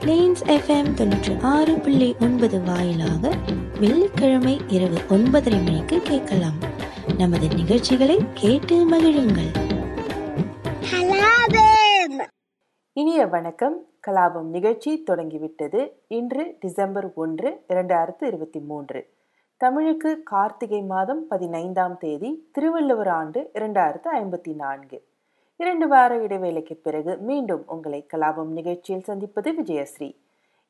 Planes FM தொண்ணூற்றி ஆறு புள்ளி ஒன்பது வாயிலாக வெள்ளிக்கிழமை இரவு ஒன்பதரை மணிக்கு கேட்கலாம். நமது நிகழ்ச்சிகளை கேட்டு மகிழுங்கள். இனிய வணக்கம். கலாபம் நிகழ்ச்சி தொடங்கிவிட்டது. இன்று டிசம்பர் ஒன்று இரண்டாயிரத்து இருபத்தி மூன்று. தமிழுக்கு கார்த்திகை மாதம் பதினைந்தாம் தேதி திருவள்ளுவர் ஆண்டு இரண்டாயிரத்து ஐம்பத்தி நான்கு. இரண்டு வார இடைவேளைக்கு பிறகு மீண்டும் உங்களை கலாபம் நிகழ்ச்சியில் சந்திப்பது விஜயஸ்ரீ.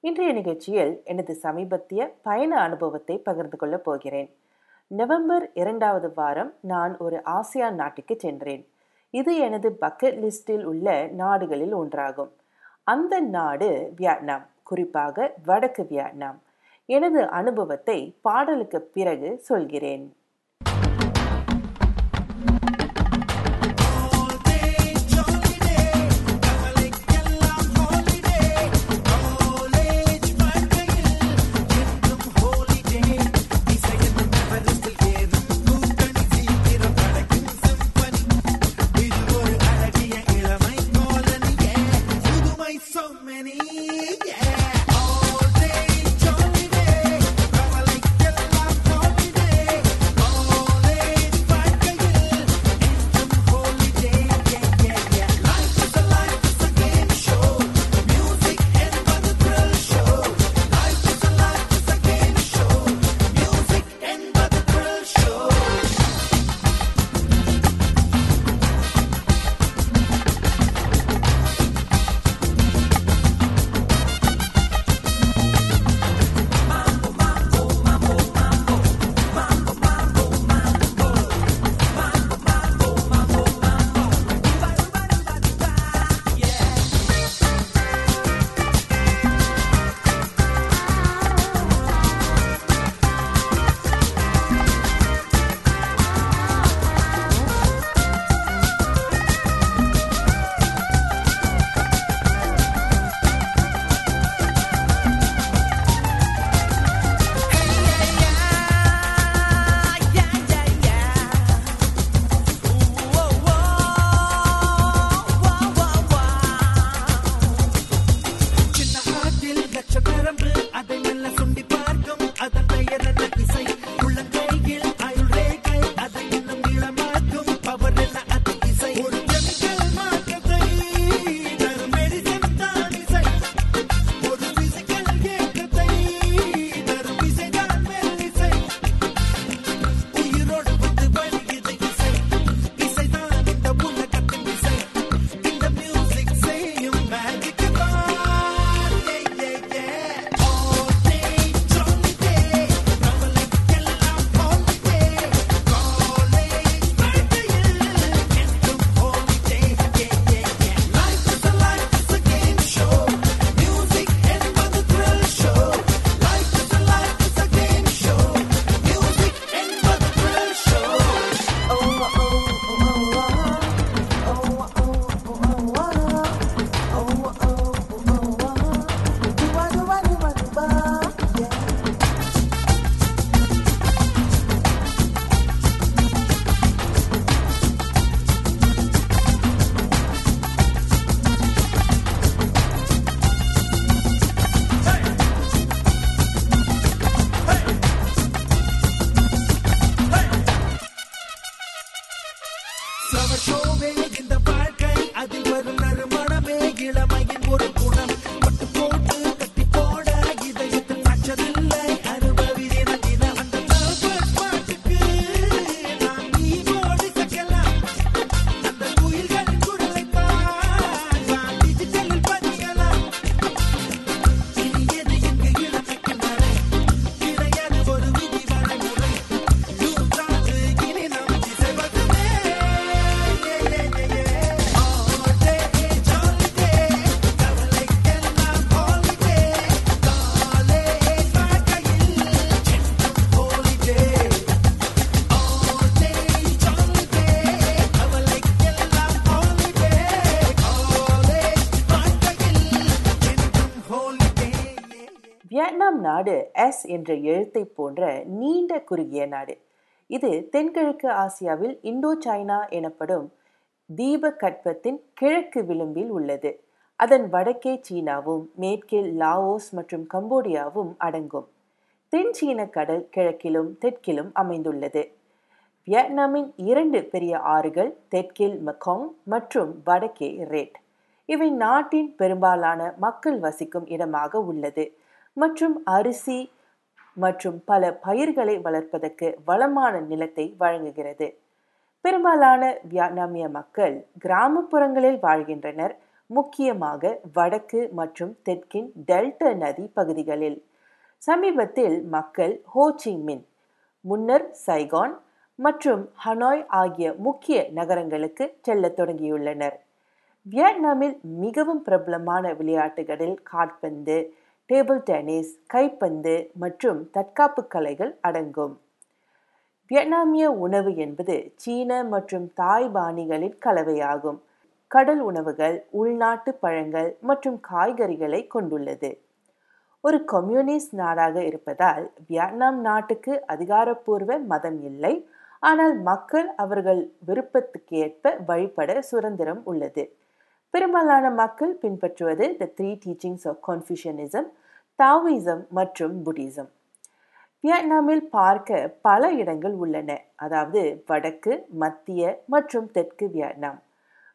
இன்றைய நிகழ்ச்சியில் எனது சமீபத்திய பயண அனுபவத்தை பகிர்ந்து கொள்ளப் போகிறேன். நவம்பர் இரண்டாவது வாரம் நான் ஒரு ஆசியான் நாட்டுக்கு சென்றேன். இது எனது பக்கெட் லிஸ்டில் உள்ள நாடுகளில் ஒன்றாகும். அந்த நாடு வியட்நாம் குறிப்பாக வடக்கு வியட்நாம். எனது அனுபவத்தை பாடலுக்கு பிறகு சொல்கிறேன். எஸ் என்ற எழுத்தை போன்ற நீண்ட குறுகிய நாடு. இது தென்கிழக்கு ஆசியாவில் இந்தோ சைனா எனப்படும் தீபகற்பத்தின் கிழக்கு விளிம்பில் உள்ளது. அதன் வடக்கே சீனாவும் மேற்கில் லாவோஸ் மற்றும் கம்போடியாவும் அடங்கும். தென் சீன கடல் கிழக்கிலும் தெற்கிலும் அமைந்துள்ளது. வியட்நாமின் இரண்டு பெரிய ஆறுகள் தெற்கில் மெக்காங் மற்றும் வடக்கே ரேட். இவை நாட்டின் பெரும்பாலான மக்கள் வசிக்கும் இடமாக உள்ளது மற்றும் அரிசி மற்றும் பல பயிர்களை வளர்ப்பதற்கு வளமான நிலத்தை வழங்குகிறது. பெரும்பாலான வியட்நாமிய மக்கள் கிராமப்புறங்களில் வாழ்கின்றனர். முக்கியமாக வடக்கு மற்றும் தெற்கின் டெல்டா நதி பகுதிகளில். சமீபத்தில் மக்கள் ஹோச்சிமின் முன்னர் சைகான் மற்றும் ஹனாய் ஆகிய முக்கிய நகரங்களுக்கு செல்லத் தொடங்கியுள்ளனர். வியட்நாமில் மிகவும் பிரபலமான விளையாட்டுகளில் காற்பந்து டேபிள் டென்னிஸ் கைப்பந்து மற்றும் தற்காப்பு கலைகள் அடங்கும். வியட்நாமிய உணவு என்பது சீன மற்றும் தாய் பாணிகளின் கலவையாகும். கடல் உணவுகள் உள்நாட்டு பழங்கள் மற்றும் காய்கறிகளை கொண்டுள்ளது. ஒரு கம்யூனிஸ்ட் நாடாக இருப்பதால் வியட்நாம் நாட்டுக்கு அதிகாரப்பூர்வ மதம் இல்லை. ஆனால் மக்கள் அவர்கள் விருப்பத்துக்கேற்ப வழிபட சுதந்திரம் உள்ளது. பெரும்பாலான மக்கள் பின்பற்றுவது the three teachings of Confucianism Taoism மற்றும் புத்திசம் வியட்நாமில் பார்க்க பல இடங்கள் உள்ளன. அதாவது வடக்கு மத்திய மற்றும் தெற்கு வியட்நாம்.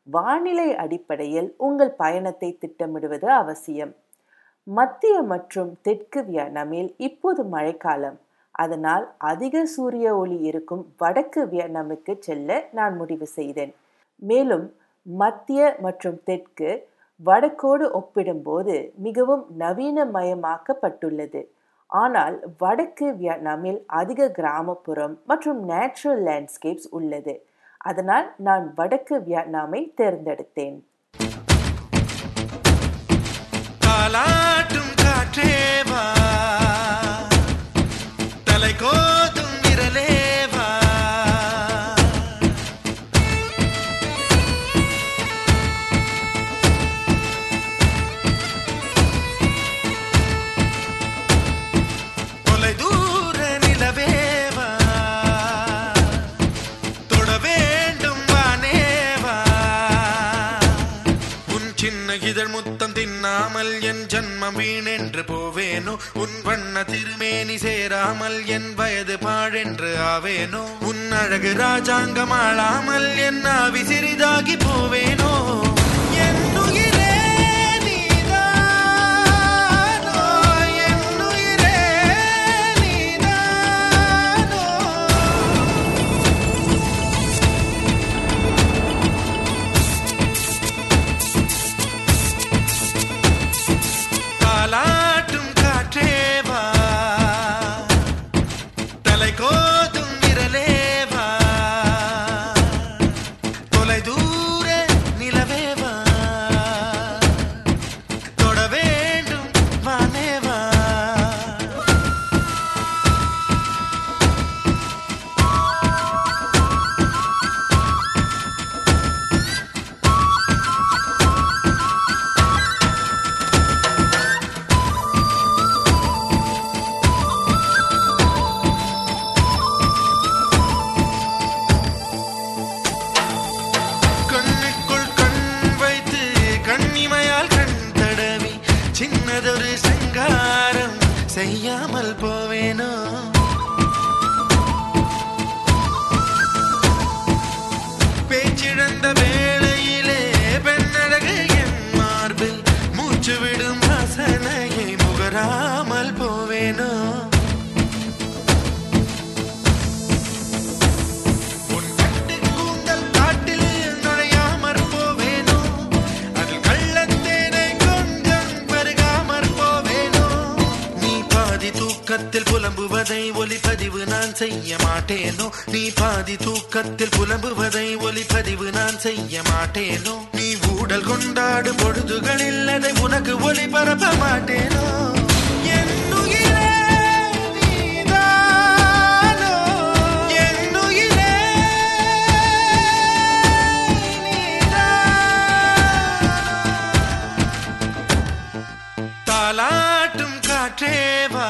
வானிலை அடிப்படையில் உங்கள் பயணத்தை திட்டமிடுவது அவசியம். மத்திய மற்றும் தெற்கு வியட்நாமில் இப்போது மழைக்காலம். அதனால் அதிக சூரிய ஒளி இருக்கும் வடக்கு வியட்நாமுக்கு செல்ல நான் முடிவு செய்தேன். மேலும் மத்திய மற்றும் தெற்கு வடக்கோடு ஒப்பிடும்போது மிகவும் நவீனமயமாக்கப்பட்டுள்ளது. ஆனால் வடக்கு வியட்நாமில் அதிக கிராமப்புறம் மற்றும் நேச்சுரல் லேண்ட்ஸ்கேப்ஸ் உள்ளது. அதனால் நான் வடக்கு வியட்நாமை தேர்ந்தெடுத்தேன். சேராமல் என் ஜன்மம் வீணென்று போவேனோ? உன் வண்ண திருமேனி சேராமல் என் வயது பாழென்று ஆவேனோ? உன் அழகு ராஜாங்கம் ஆளாமல் என் ஆவி சிறிதாகி போவேனோ? நான் செய்ய மாட்டேனோ? நீ பாதி தூக்கத்தில் புலம்புவதை ஒலிப்பதிவு நான் செய்ய மாட்டேனோ? நீ ஊடல் கொண்டாடும் பொழுதுகளில் அதை உனக்கு ஒளிபரப்ப மாட்டேனோ? தாலாட்டும் காற்றேவா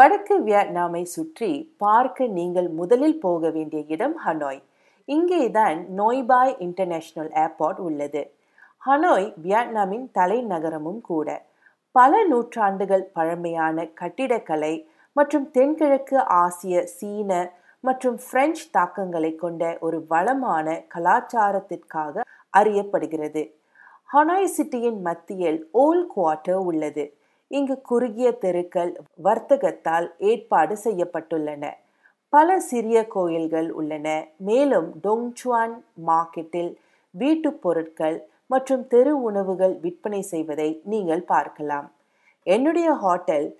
வடக்கு வியட்நாமை சுற்றி பார்க்க நீங்கள் முதலில் போக வேண்டிய இடம் ஹனோய். இங்கேதான் நோய்பாய் இன்டர்நேஷனல் ஏர்போர்ட் உள்ளது. ஹனோய் வியட்நாமின் தலைநகரமும் கூட. பல நூற்றாண்டுகள் பழமையான கட்டிடக்கலை மற்றும் தென்கிழக்கு ஆசிய சீன மற்றும் பிரெஞ்சு தாக்கங்களை கொண்ட ஒரு வளமான கலாச்சாரத்திற்காக அறியப்படுகிறது. ஹனாய் சிட்டியின் மத்தியில் ஓல் குவார்ட்டர் உள்ளது. இங்கு குறுகிய தெருக்கள் வர்த்தகத்தால் ஏற்பாடு செய்யப்பட்டுள்ளன. பல சிறிய கோயில்கள் உள்ளன. மேலும் டொங்சுவான் மார்க்கெட்டில் வீட்டுப் பொருட்கள் மற்றும் தெரு உணவுகள் விற்பனை செய்வதை நீங்கள் பார்க்கலாம். என்னுடைய ஹோட்டல்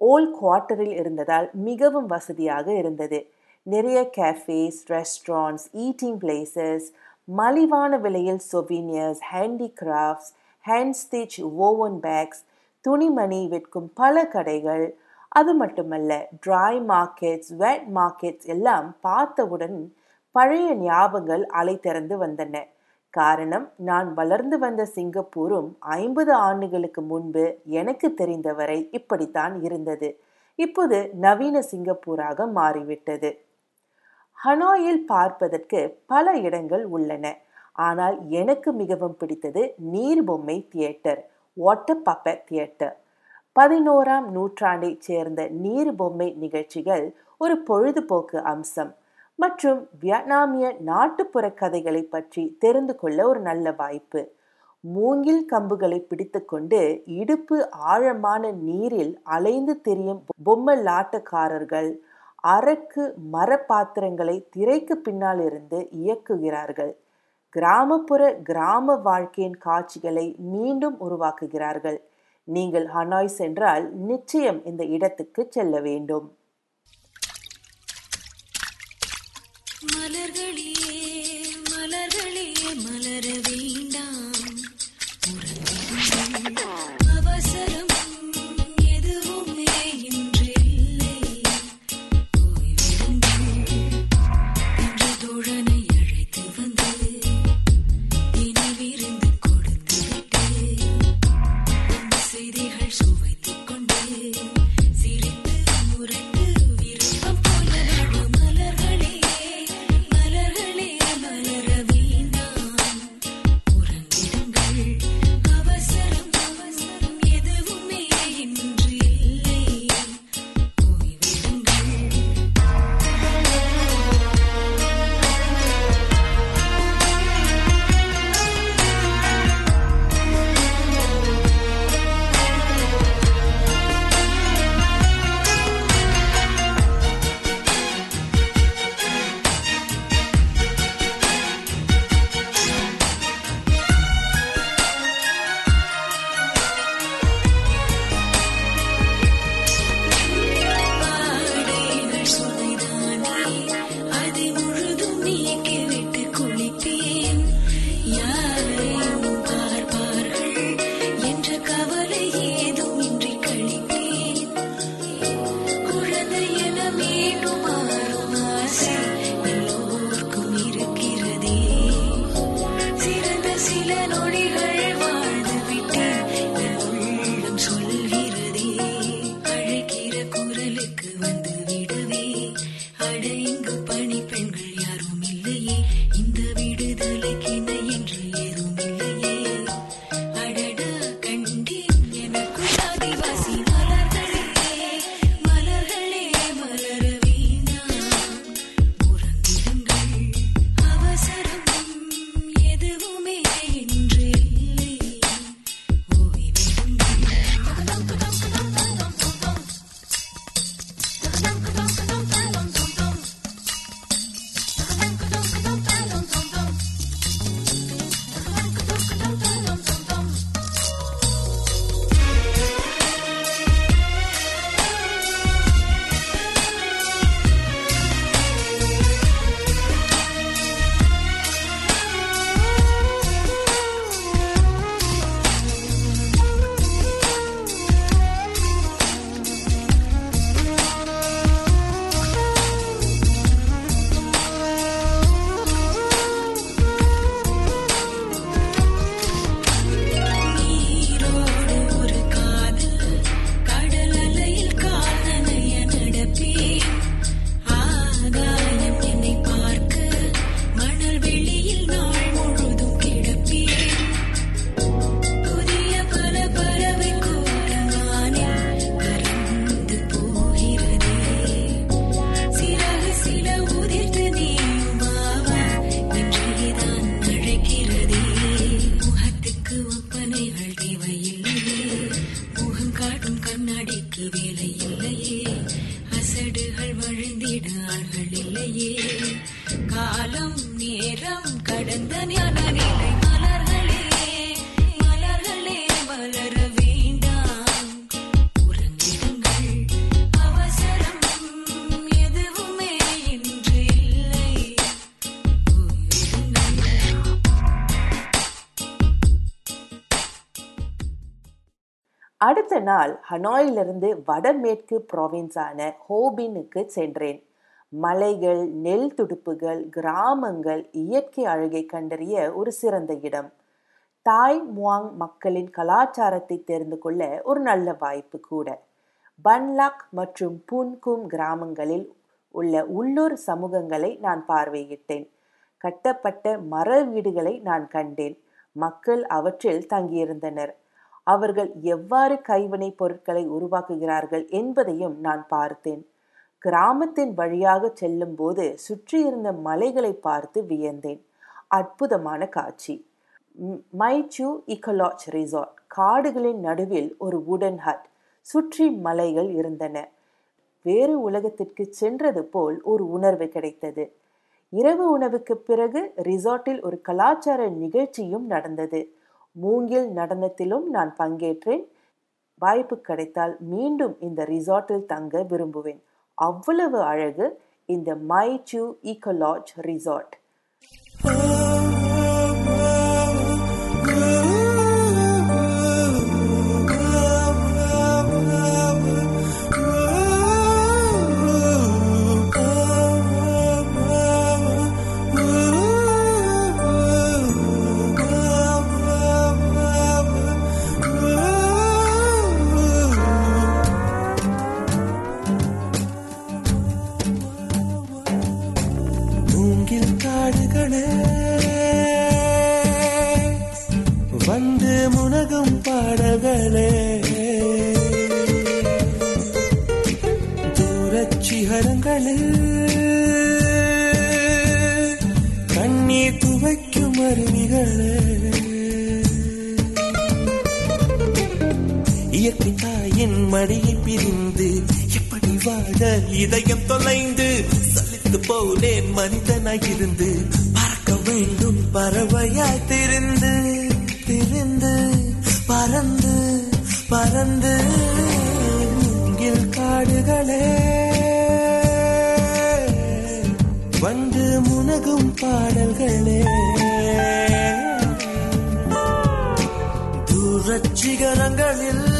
ஓல் குவார்ட்டரில் இருந்ததால் மிகவும் வசதியாக இருந்தது. நிறைய கேஃபேஸ் ரெஸ்டாரண்ட்ஸ் ஈட்டிங் பிளேசஸ் மலிவான விலையில் souvenirs handicrafts hand stitch woven bags துணிமணி விற்கும் பல கடைகள். அது மட்டுமல்ல ட்ரை மார்க்கெட்ஸ் வெட் மார்க்கெட்ஸ் எல்லாம் பார்த்தவுடன் பழைய ஞாபகங்கள் அலை திறந்து வந்தன. காரணம் நான் வளர்ந்து வந்த சிங்கப்பூரும் ஐம்பது ஆண்டுகளுக்கு முன்பு எனக்கு தெரிந்தவரை இப்படித்தான் இருந்தது. இப்போது நவீன சிங்கப்பூராக மாறிவிட்டது. ஹனாயில் பார்ப்பதற்கு பல இடங்கள் உள்ளன. ஆனால் எனக்கு மிகவும் பிடித்தது நீர்பொம்மை தியேட்டர். வாட்டர் பப்பட் தியேட்டர் பதினோராம் நூற்றாண்டைச் சேர்ந்த நீர் பொம்மை நிகழ்ச்சிகள் ஒரு பொழுதுபோக்கு அம்சம். மற்றும் வியட்நாமிய நாட்டுப்புற கதைகளை பற்றி தெரிந்து கொள்ள ஒரு நல்ல வாய்ப்பு. மூங்கில் கம்புகளை பிடித்துக்கொண்டு இடுப்பு ஆழமான நீரில் அலைந்து திரியும் பொம்மலாட்டக்காரர்கள் அரக்கு மரப்பாத்திரங்களை திரைக்கு பின்னால் இருந்து இயக்குகிறார்கள். கிராமப்புற கிராம வாழ்க்கையின் காட்சிகளை மீண்டும் உருவாக்குகிறார்கள். நீங்கள் ஹனாய் சென்றால் நிச்சயம் இந்த இடத்துக்கு செல்ல வேண்டும். மலர்களே மலர்களே மலர வேண்டாம். அவசரம் நாள் ஹனாயிலிருந்து வடமேற்கு ப்ராவின்ஸான ஹோபினுக்கு சென்றேன். மலைகள் நெல் துடுப்புகள் கிராமங்கள் இயற்கை அழகை கண்டறிய ஒரு சிறந்த இடம். தாய் முவாங் மக்களின் கலாச்சாரத்தை தெரிந்து கொள்ள ஒரு நல்ல வாய்ப்பு கூட. பன்லாக் மற்றும் புன்கும் கிராமங்களில் உள்ள உள்ளூர் சமூகங்களை நான் பார்வையிட்டேன். கட்டப்பட்ட மர வீடுகளை நான் கண்டேன். மக்கள் அவற்றில் தங்கியிருந்தனர். அவர்கள் எவ்வாறு கைவினைப் பொருட்களை உருவாக்குகிறார்கள் என்பதையும் நான் பார்த்தேன். கிராமத்தின் வழியாக செல்லும்போது சுற்றியிருந்த மலைகளை பார்த்து வியந்தேன். அற்புதமான காட்சி. Mai Chau Ecolodge resort. காடுகளின் நடுவில் ஒரு வுடன் ஹட் சுற்றி மலைகள் இருந்தன. வேறு உலகத்திற்கு சென்றது போல் ஒரு உணர்வு கிடைத்தது. இரவு உணவுக்கு பிறகு ரிசார்ட்டில் ஒரு கலாச்சார நிகழ்ச்சியும் நடந்தது. மூங்கில் நடனத்திலும் நான் பங்கேற்றேன். வாய்ப்பு கிடைத்தால் மீண்டும் இந்த ரிசார்ட்டில் தங்க விரும்புவேன். அவ்வளவு அழகு இந்த மை சூ ஈக்கலாஜ் ரிசார்ட். சிகரங்களில் கண்ணீர் துவைக்கும் அருவிகளே. இயற்கை தாயின் மடியில் பிரிந்து எப்படி வாழ இதயம் தொலைந்து சலித்து போனேன் மனிதனாய் இருந்து. பறக்க வேண்டும் பறவையாய் திருந்து திருந்து பறந்து பறந்து. காடுகளே. வந்து முனகும் பாடல்களே. தூரச்சிகரங்களில்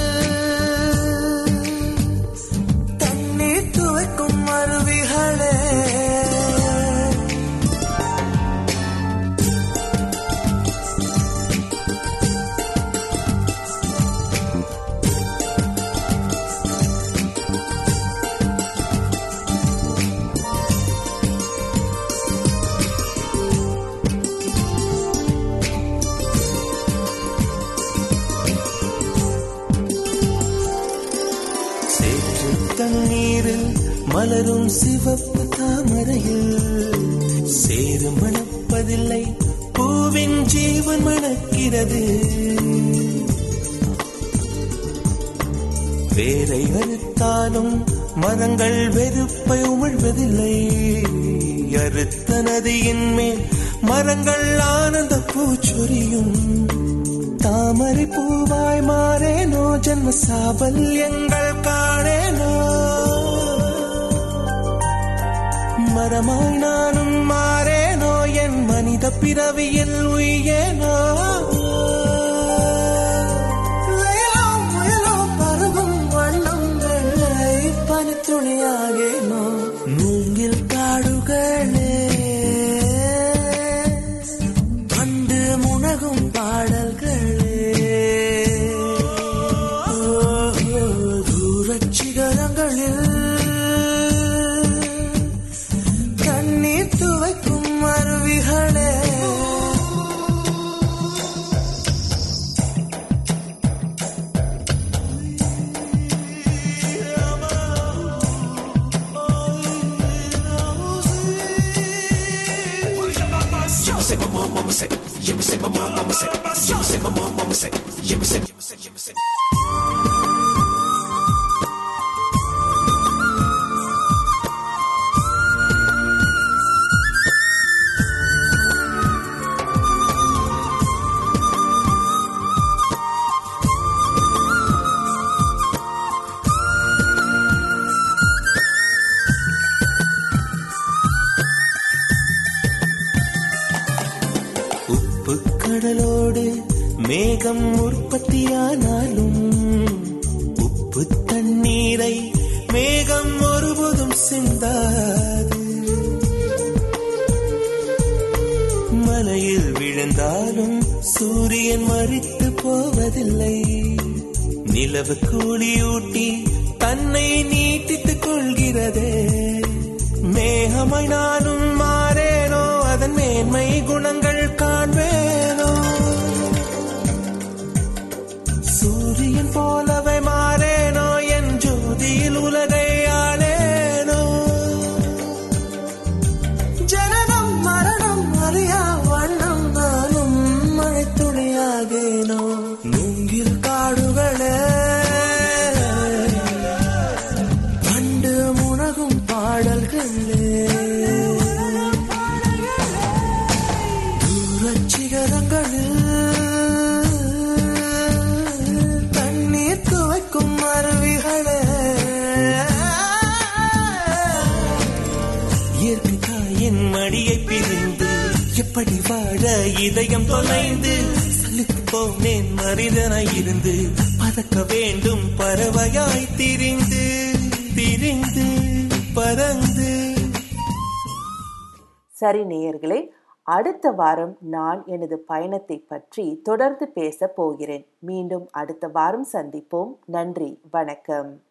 சிவப்பு தாமரையில் சேறு மணப்பதில்லை. பூவின் ஜீவன் மணக்கிறது. வேலை அறுத்தாலும் மரங்கள் வெறுப்பை உமிழ்வதில்லை. அறுத்த நதியின் மேல் மரங்கள் ஆனந்த பூச்சொரியும். தாமரை பூவாய் மாறேனோ ஜன்ம சாபல்யங்கள் காணே. மரமாய் நானும் மாறேனோ? என் மனித பிறவியில் உயேனோ துணியாகேனோ முயலோ, பருகும் மூங்கில் காடுகளே உப்பு உற்பத்தியானாலும் உப்பு தண்ணீரை மேகம் ஒருபோதும் சிந்தாது. மலையில் விழுந்தாலும் சூரியன் மறித்து போவதில்லை. நிலவு கூலியூட்டி தன்னை நீட்டித்துக் கொள்கிறதே. மேகமாய் நானும் மாறேனோ அதன் மேன்மை குணங்கள் காண்பேனோ சூரியன் போற்ற வேண்டும் பறவையாய் திரிந்து திரிந்து பறந்து. சரி நேயர்களே அடுத்த வாரம் நான் எனது பயணத்தை பற்றி தொடர்ந்து பேச போகிறேன். மீண்டும் அடுத்த வாரம் சந்திப்போம். நன்றி வணக்கம்.